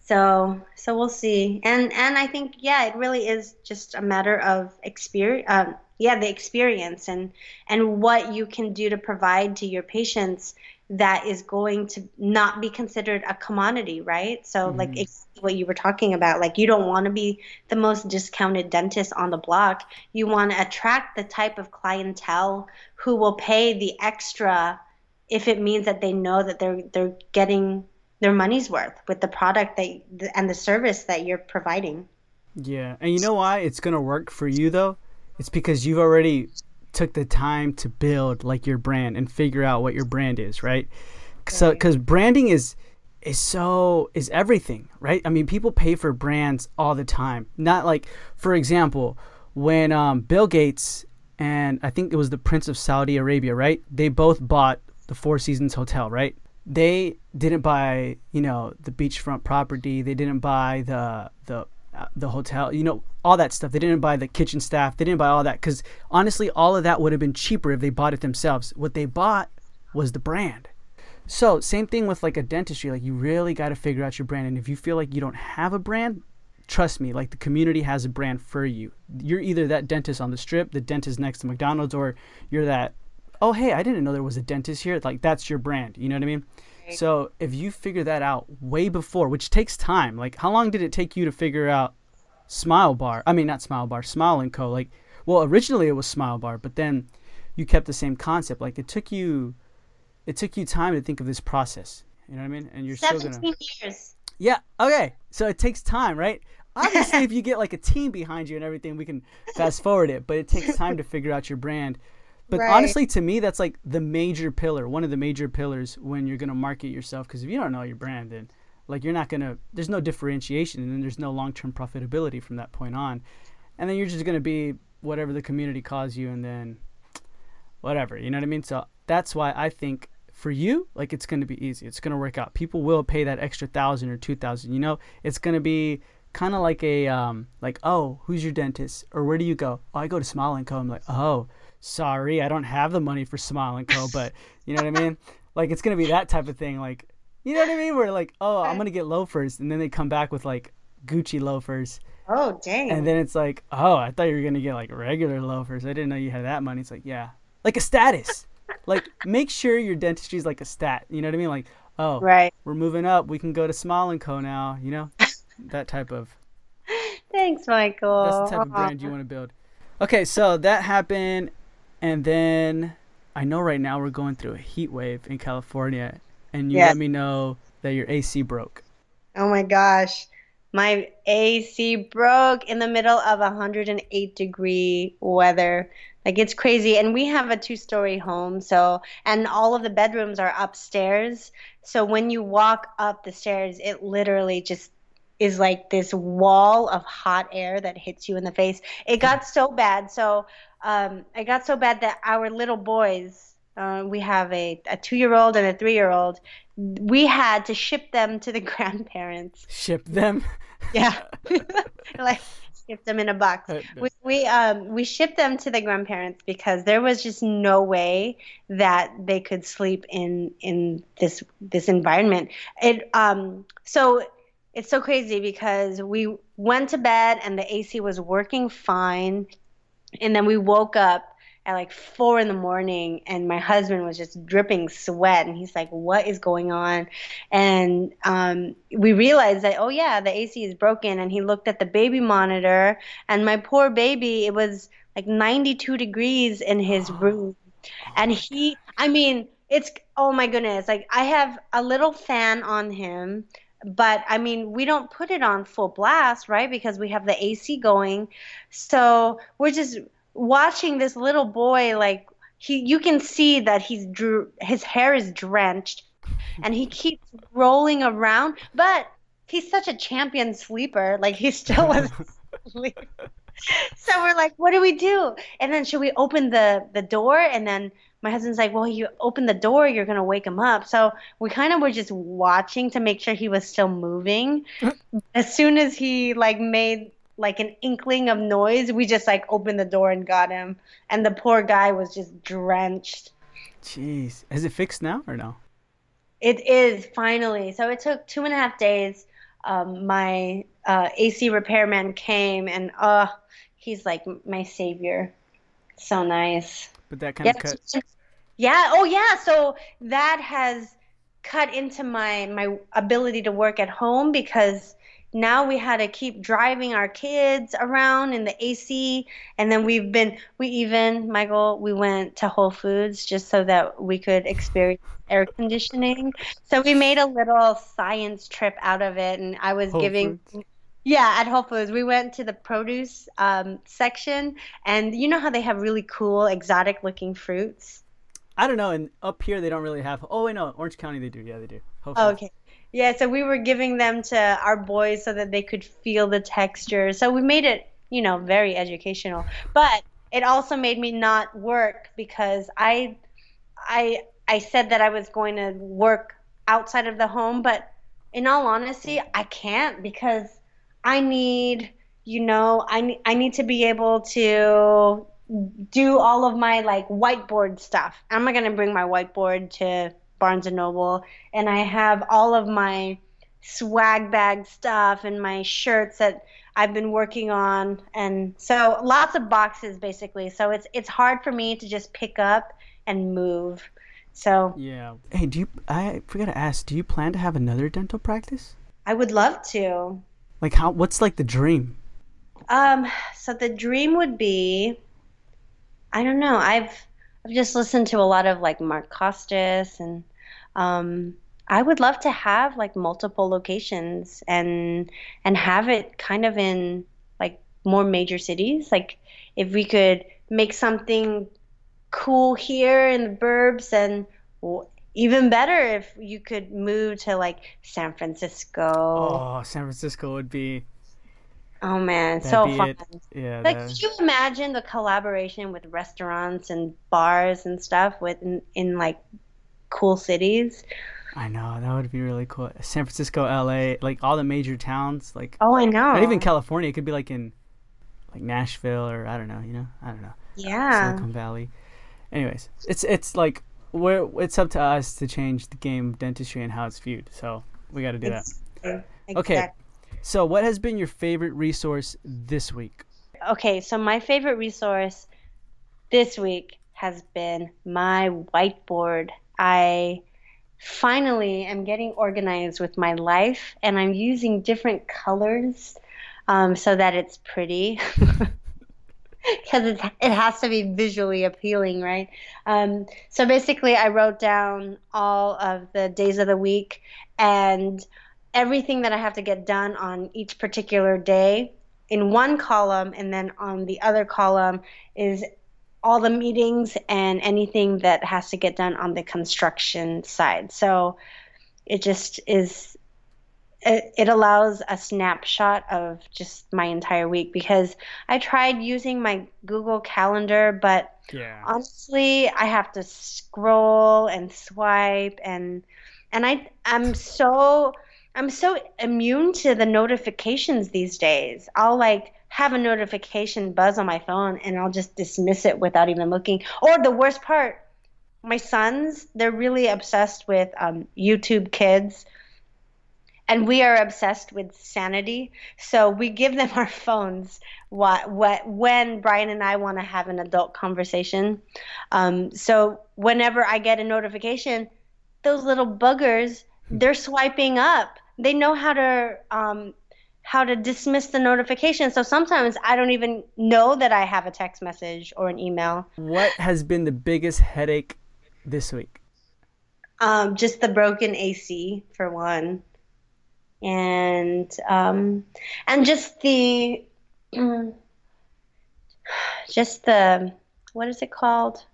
So so we'll see. And and I think yeah, it really is just a matter of experience. Um, yeah, the experience and and what you can do to provide to your patients that is going to not be considered a commodity, right? So like Mhm. exactly what you were talking about, like you don't want to be the most discounted dentist on the block. You want to attract the type of clientele who will pay the extra if it means that they know that they're they're getting their money's worth with the product that and the service that you're providing. Yeah, and you know why it's gonna work for you though? It's because you've already took the time to build like your brand and figure out what your brand is, right? So, because branding is is so is everything, right? I mean, people pay for brands all the time. Not like, for example, when um, Bill Gates and I think it was the Prince of Saudi Arabia, right? They both bought the Four Seasons Hotel, right? They didn't buy, you know, the beachfront property. They didn't buy the the the hotel, you know, all that stuff. They didn't buy the kitchen staff. They didn't buy all that because honestly, all of that would have been cheaper if they bought it themselves. What they bought was the brand. So same thing with like a dentistry. Like you really got to figure out your brand. And if you feel like you don't have a brand, trust me, like the community has a brand for you. You're either that dentist on the strip, the dentist next to McDonald's, or you're that. Oh hey, I didn't know there was a dentist here. Like that's your brand. You know what I mean? So if you figure that out way before, which takes time, like how long did it take you to figure out Smile Bar? I mean, not Smile Bar, Smile and Co. Like, well, originally it was Smile Bar, but then you kept the same concept. Like it took you, it took you time to think of this process. You know what I mean? And you're still gonna. Years. Yeah. Okay. So it takes time, right? obviously, [laughs] if you get like a team behind you and everything, we can fast forward it. But it takes time to figure out your brand. But Right. honestly, to me, that's like the major pillar, one of the major pillars when you're gonna market yourself. Because if you don't know your brand, then like you're not gonna, there's no differentiation, and then there's no long-term profitability from that point on, and then you're just gonna be whatever the community calls you, and then whatever. You know what I mean? So that's why I think for you, like it's going to be easy. It's going to work out. People will pay that extra thousand or two thousand. You know, it's going to be kind of like a um, like oh, who's your dentist or where do you go? Oh, I go to Smile and Co. I'm like oh, sorry, I don't have the money for Smile and Co. But [laughs] you know what I mean? Like it's to be that type of thing. Like you know what I mean? Where like oh, I'm to get loafers, and then they come back with like Gucci loafers. Oh dang. And then it's like, oh, I thought you were gonna get like regular loafers. I didn't know you had that money. It's like, yeah, like a status. like, make sure your dentistry is like a stat. You know what I mean? Like, oh, right. we're moving up. We can go to Smile and Co. now. You know, [laughs] that type of. Thanks, Michael. That's the type of brand you want to build. Okay, so that happened, and then I know right now we're going through a heat wave in California, and you Yes. let me know that your AC broke. Oh my gosh. My AC broke in the middle of 108 degree weather. Like it's crazy. And we have a two story home. So, and all of the bedrooms are upstairs. So when you walk up the stairs, it literally just is like this wall of hot air that hits you in the face. It got so bad. So, um, it got so bad that our little boys, uh, we have a, a two year old and a three year old, we had to ship them to the [laughs] grandparents. Ship them. Yeah, [laughs] [laughs] like ship them in a box. We we um we shipped them to the grandparents because there was just no way that they could sleep in in this this environment. It um so it's so crazy because we went to bed and the AC was working fine, and then we woke up at like four in the morning and my husband was just dripping sweat. And he's like what is going on? And um, we realized that oh yeah the ac is broken. And he looked at the baby monitor and my poor baby it was like 92 degrees in his [gasps] room. And he i mean it's oh my goodness like i have a little fan on him but I mean, we don't put it on full blast, right? Because we have the AC going. So we're just watching this little boy like he you can see that he's drew his hair is drenched and he keeps rolling around, but he's such a champion sleeper. Like he still [laughs] was asleep. So we're like, what do we do? And then should we open the the door? And then my husband's like, well, you open the door, you're gonna wake him up. So we kind of were just watching to make sure he was still moving. as soon as he like made like an inkling of noise, we just like opened the door and got him. And the poor guy was just drenched. Jeez, is it fixed now or no? It is finally. So it took two and a half days. Um, my uh, AC repairman came and uh, he's like my savior. So nice. But that kind Yeah, of cut. yeah. Oh, yeah. So that has cut into my my ability to work at home because now we had to keep driving our kids around in the AC, and then we've been we even Michael we went to Whole Foods just so that we could experience air conditioning. So we made a little science trip out of it, and I was Whole giving. Foods? Yeah, at Whole Foods, we went to the produce um, section, and you know how they have really cool, exotic-looking fruits. I don't know. And up here they don't really have. Oh wait, no, Orange County they do. Yeah, they do. Oh, okay. Yeah, so we were giving them to our boys so that they could feel the texture. So we made it, you know, very educational. But it also made me not work because I I I said that I was going to work outside of the home, but in all honesty, I can't because I need, you know, I ne- I need to be able to do all of my like whiteboard stuff. I'm not gonna bring my whiteboard to Barnes and Noble, and I have all of my swag bag stuff and my shirts that I've been working on, and so lots of boxes basically. So it's it's hard for me to just pick up and move. So Yeah. Hey, do you? I forgot to ask. Do you plan to have another dental practice? I would love to. Like how? What's like the dream? Um, so the dream would be, I don't know. I've I've just listened to a lot of like Mark Costes, and um, I would love to have like multiple locations and and have it kind of in like more major cities. Like if we could make something cool here in the burbs and even better if you could move to like San Francisco. Oh, San Francisco would be Oh man, so fun. It. Yeah. Like, could you imagine the collaboration with restaurants and bars and stuff with in, in like cool cities? I know that would be really cool. San Francisco, L.A., like all the major towns, like oh, I know. Not even California. It could be like in like Nashville or I don't know. You know, I don't know. Yeah. Silicon Valley. Anyways, it's it's like we're it's up to us to change the game of dentistry and how it's viewed. So we got to do exactly. that. Exactly. Okay. So, what has been your favorite resource this week? Okay, so my favorite resource this week has been my whiteboard. I finally am getting organized with my life and I'm using different colors um, so that it's pretty. [laughs] [laughs] Because it it has to be visually appealing, right? Um, so basically, I wrote down all of the days of the week and everything that I have to get done on each particular day in one column, and then on the other column is all the meetings and anything that has to get done on the construction side. So it just is. It, it allows a snapshot of just my entire week because I tried using my Google Calendar, but yeah. honestly, I have to scroll and swipe and and I I'm so I'm so immune to the notifications these days. I'll like have a notification buzz on my phone and I'll just dismiss it without even looking. Or the worst part, my sons, they're really obsessed with um, YouTube Kids. And we are obsessed with sanity. So we give them our phones what, what, when Brian and I want to have an adult conversation. Um, so whenever I get a notification, those little buggers, they're swiping up they know how to um, how to dismiss the notification. So sometimes I don't even know that I have a text message or an email. What has been the biggest headache this week? Um, just the broken AC for one, and um, and just the just the what is it called?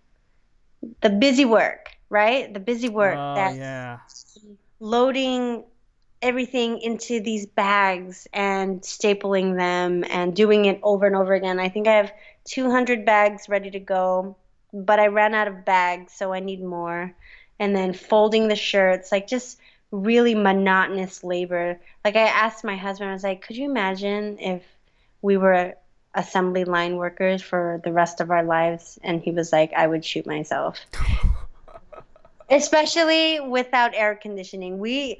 The busy work, right? The busy work. Oh, that yeah. Loading everything into these bags and stapling them and doing it over and over again. I think I have 200 bags ready to go, but I ran out of bags, so I need more. And then folding the shirts, like just really monotonous labor. Like I asked my husband, I was like, could you imagine if we were assembly line workers for the rest of our lives? And he was like, I would shoot myself. [laughs] Especially without air conditioning. We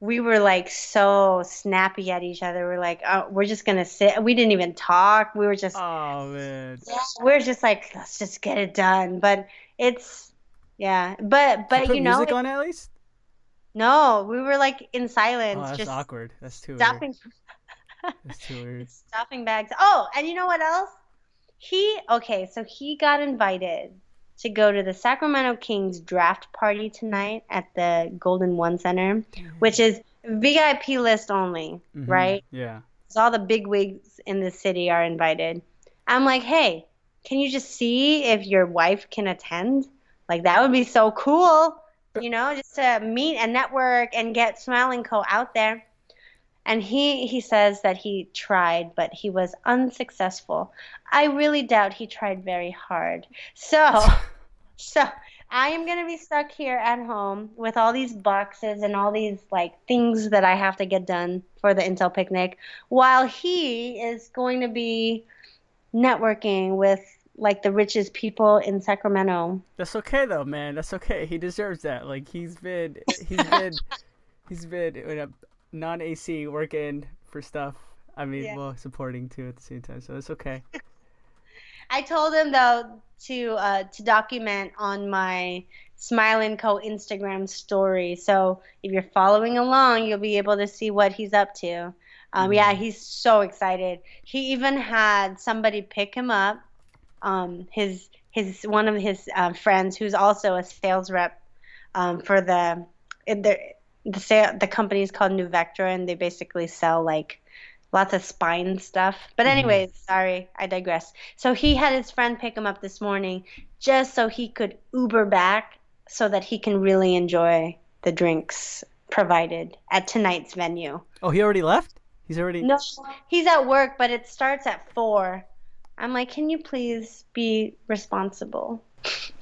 we were like so snappy at each other. We're like, oh, we're just gonna sit. We didn't even talk. We were just, oh man, yeah, we're just like, let's just get it done. But it's, yeah, but but you, you know, music on at least. No, we were like in silence. Oh, that's just awkward. That's too stopping. Weird. [laughs] that's too weird. Stopping bags. Oh, and you know what else? He okay, so he got invited to go to the Sacramento Kings draft party tonight at the Golden One Center, which is VIP list only, mm-hmm. right? Yeah. So all the big wigs in the city are invited. I'm like, hey, can you just see if your wife can attend? Like that would be so cool, Uh, you know, just to meet and network and get Smile and Co out there. And he he says that he tried, but he was unsuccessful. I really doubt he tried very hard. So [laughs] so I am gonna be stuck here at home with all these boxes and all these like things that I have to get done for the Intel picnic, while he is going to be networking with like the richest people in Sacramento. That's okay though, man. That's okay. He deserves that. Like he's been he's [laughs] been he's been in a non AC working for stuff. I mean, yeah. well, supporting too at the same time. So it's okay. [laughs] I told him though to uh, to document on my Smile & Co Instagram story. So if you're following along, you'll be able to see what he's up to. Um, mm. Yeah, he's so excited. He even had somebody pick him up. Um, his his one of his uh, friends, who's also a sales rep um, for the the sa- the company is called Nuvectra, and they basically sell like lots of spine stuff. But anyways, mm-hmm. sorry, I digress. So he had his friend pick him up this morning just so he could Uber back so that he can really enjoy the drinks provided at tonight's venue. Oh, he already left? He's already No, he's at work, but it starts at 4. I'm like, "Can you please be responsible?"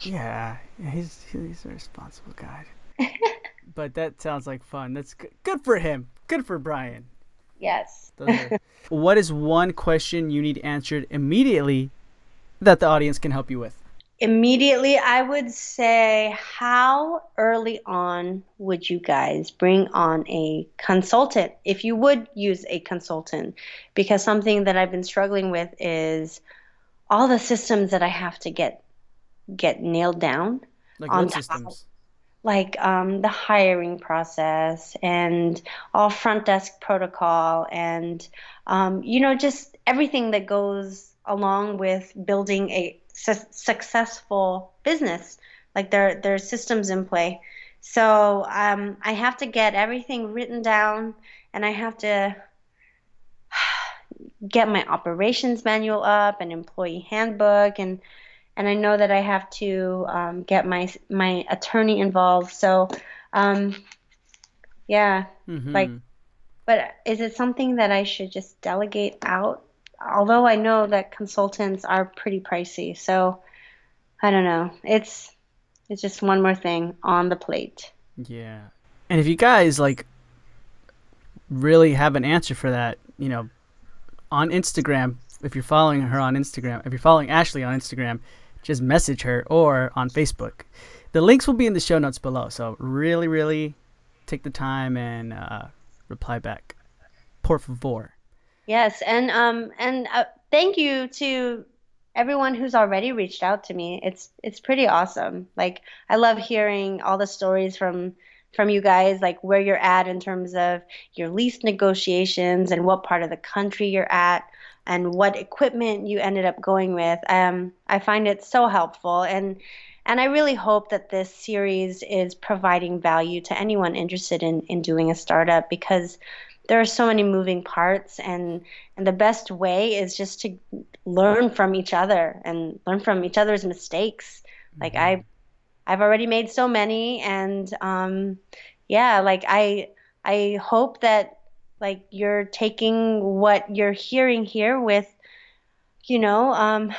Yeah, he's he's a responsible guy. [laughs] but that sounds like fun. That's good, good for him. Good for Brian. Yes. Are, [laughs] what is one question you need answered immediately that the audience can help you with? Immediately, I would say, how early on would you guys bring on a consultant if you would use a consultant? Because something that I've been struggling with is all the systems that I have to get get nailed down. Like what systems? like um, the hiring process and all front desk protocol and um, you know just everything that goes along with building a su- successful business like there there are systems in play so um, i have to get everything written down and i have to [sighs] get my operations manual up and employee handbook and and I know that I have to um, get my my attorney involved. So, um, yeah, mm-hmm. like, but is it something that I should just delegate out? Although I know that consultants are pretty pricey, so I don't know. It's it's just one more thing on the plate. Yeah, and if you guys like really have an answer for that, you know, on Instagram, if you're following her on Instagram, if you're following Ashley on Instagram, just message her or on Facebook. The links will be in the show notes below. So really, really take the time and uh, reply back. Por favor. Yes, and um and uh, thank you to everyone who's already reached out to me. It's it's pretty awesome. Like I love hearing all the stories from from you guys, like where you're at in terms of your lease negotiations and what part of the country you're at and what equipment you ended up going with. Um, I find it so helpful and and I really hope that this series is providing value to anyone interested in, in doing a startup because there are so many moving parts and and the best way is just to learn from each other and learn from each other's mistakes. Mm-hmm. Like I I've already made so many and um, yeah, like I I hope that like you're taking what you're hearing here with you know um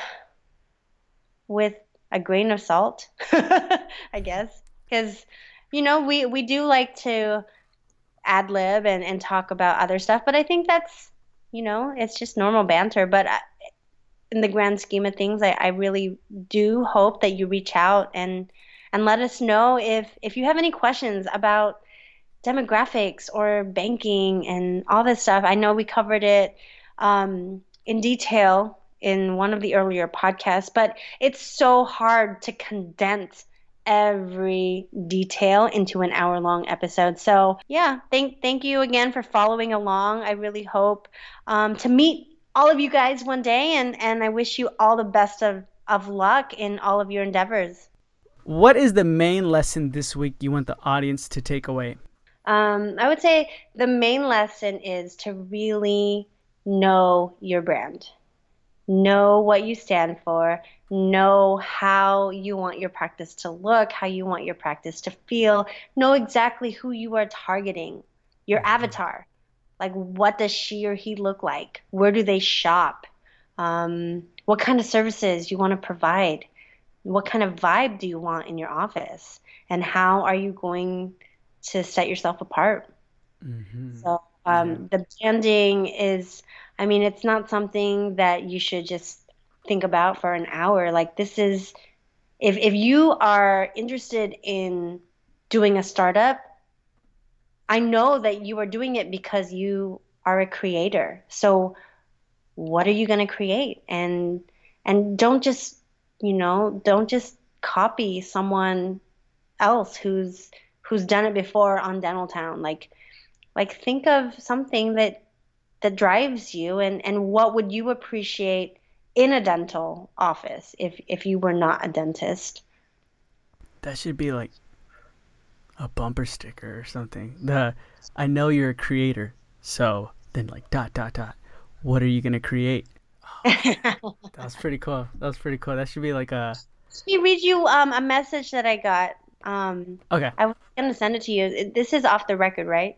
with a grain of salt [laughs] i guess because you know we we do like to ad lib and and talk about other stuff but i think that's you know it's just normal banter but I, in the grand scheme of things I, I really do hope that you reach out and and let us know if if you have any questions about demographics or banking and all this stuff. I know we covered it um, in detail in one of the earlier podcasts, but it's so hard to condense every detail into an hour long episode. So yeah, thank thank you again for following along. I really hope um, to meet all of you guys one day, and and I wish you all the best of of luck in all of your endeavors. What is the main lesson this week you want the audience to take away? Um, I would say the main lesson is to really know your brand, know what you stand for, know how you want your practice to look, how you want your practice to feel, know exactly who you are targeting, your mm-hmm. avatar. Like, what does she or he look like? Where do they shop? Um, what kind of services you want to provide? What kind of vibe do you want in your office? And how are you going to set yourself apart. Mm-hmm. So um, yeah. the branding is, I mean, it's not something that you should just think about for an hour. Like this is, if if you are interested in doing a startup, I know that you are doing it because you are a creator. So what are you going to create? And and don't just, you know, don't just copy someone else who's who's done it before on Dental Town. Like, like think of something that that drives you, and and what would you appreciate in a dental office if if you were not a dentist? That should be like a bumper sticker or something. The I know you're a creator, so then like dot dot dot. What are you gonna create? [laughs] Oh, that was pretty cool. That was pretty cool. That should be like a. Let me read you um, a message that I got. Um, okay. I was gonna send it to you. This is off the record, right?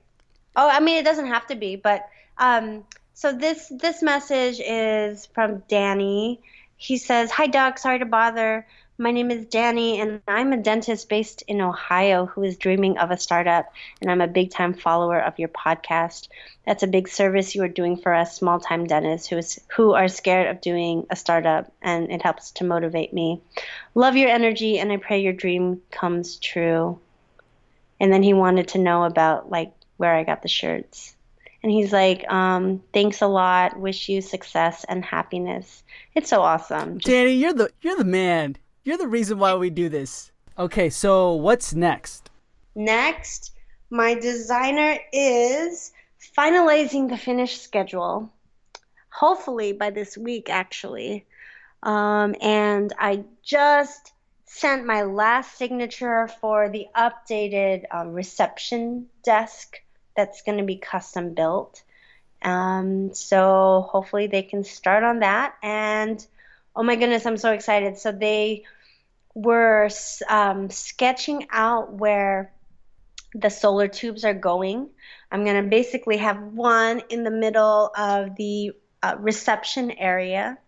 Oh, I mean, it doesn't have to be, but um, so this this message is from Danny. He says, "Hi, Doc. Sorry to bother. My name is Danny, and I'm a dentist based in Ohio who is dreaming of a startup, and I'm a big time follower of your podcast. That's a big service you are doing for us small time dentists who, is, who are scared of doing a startup, and it helps to motivate me. Love your energy, and I pray your dream comes true. And then he wanted to know about like where I got the shirts. And he's like, um, thanks a lot. Wish you success and happiness. It's so awesome. Just- Danny, you're the you're the man. You're the reason why we do this. Okay, so what's next? Next, my designer is finalizing the finished schedule. Hopefully by this week, actually. Um, and I just sent my last signature for the updated uh, reception desk that's going to be custom built. Um, so hopefully they can start on that. And oh my goodness, I'm so excited. So they were um, sketching out where the solar tubes are going. I'm going to basically have one in the middle of the uh, reception area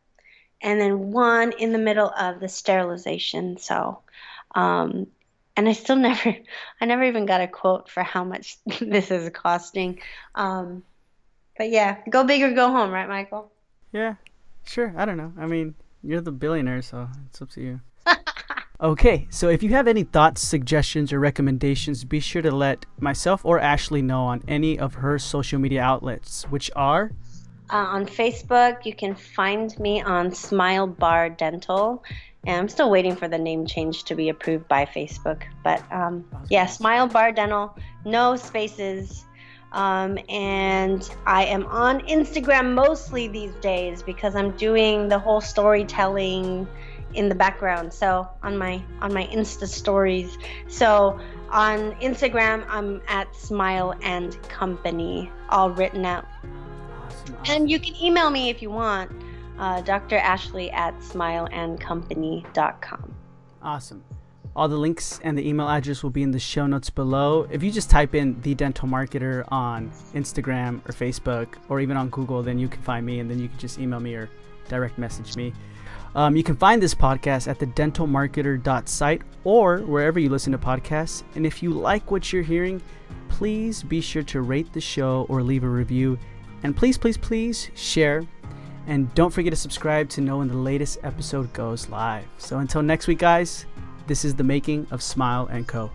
and then one in the middle of the sterilization. So, um, and I still [laughs] never, I never even got a quote for how much [laughs] this is costing. Um, but yeah, go big or go home, right, Michael? Yeah, sure. I don't know. I mean, you're the billionaire, so it's up to you. [laughs] okay, so if you have any thoughts, suggestions, or recommendations, be sure to let myself or Ashley know on any of her social media outlets, which are. Uh, on Facebook, you can find me on Smile Bar Dental. And I'm still waiting for the name change to be approved by Facebook. But um, yeah, Smile Bar Dental, no spaces. Um, and I am on Instagram mostly these days because I'm doing the whole storytelling in the background. So on my on my Insta stories. So on Instagram, I'm at Smile and Company, all written out. Awesome, awesome. And you can email me if you want, uh, Dr. Ashley at smileandcompany.com. Awesome. All the links and the email address will be in the show notes below. If you just type in the dental marketer on Instagram or Facebook or even on Google, then you can find me and then you can just email me or direct message me. Um, you can find this podcast at the dentalmarketer.site or wherever you listen to podcasts. And if you like what you're hearing, please be sure to rate the show or leave a review. And please, please, please share. And don't forget to subscribe to know when the latest episode goes live. So until next week, guys, this is the making of Smile and Co.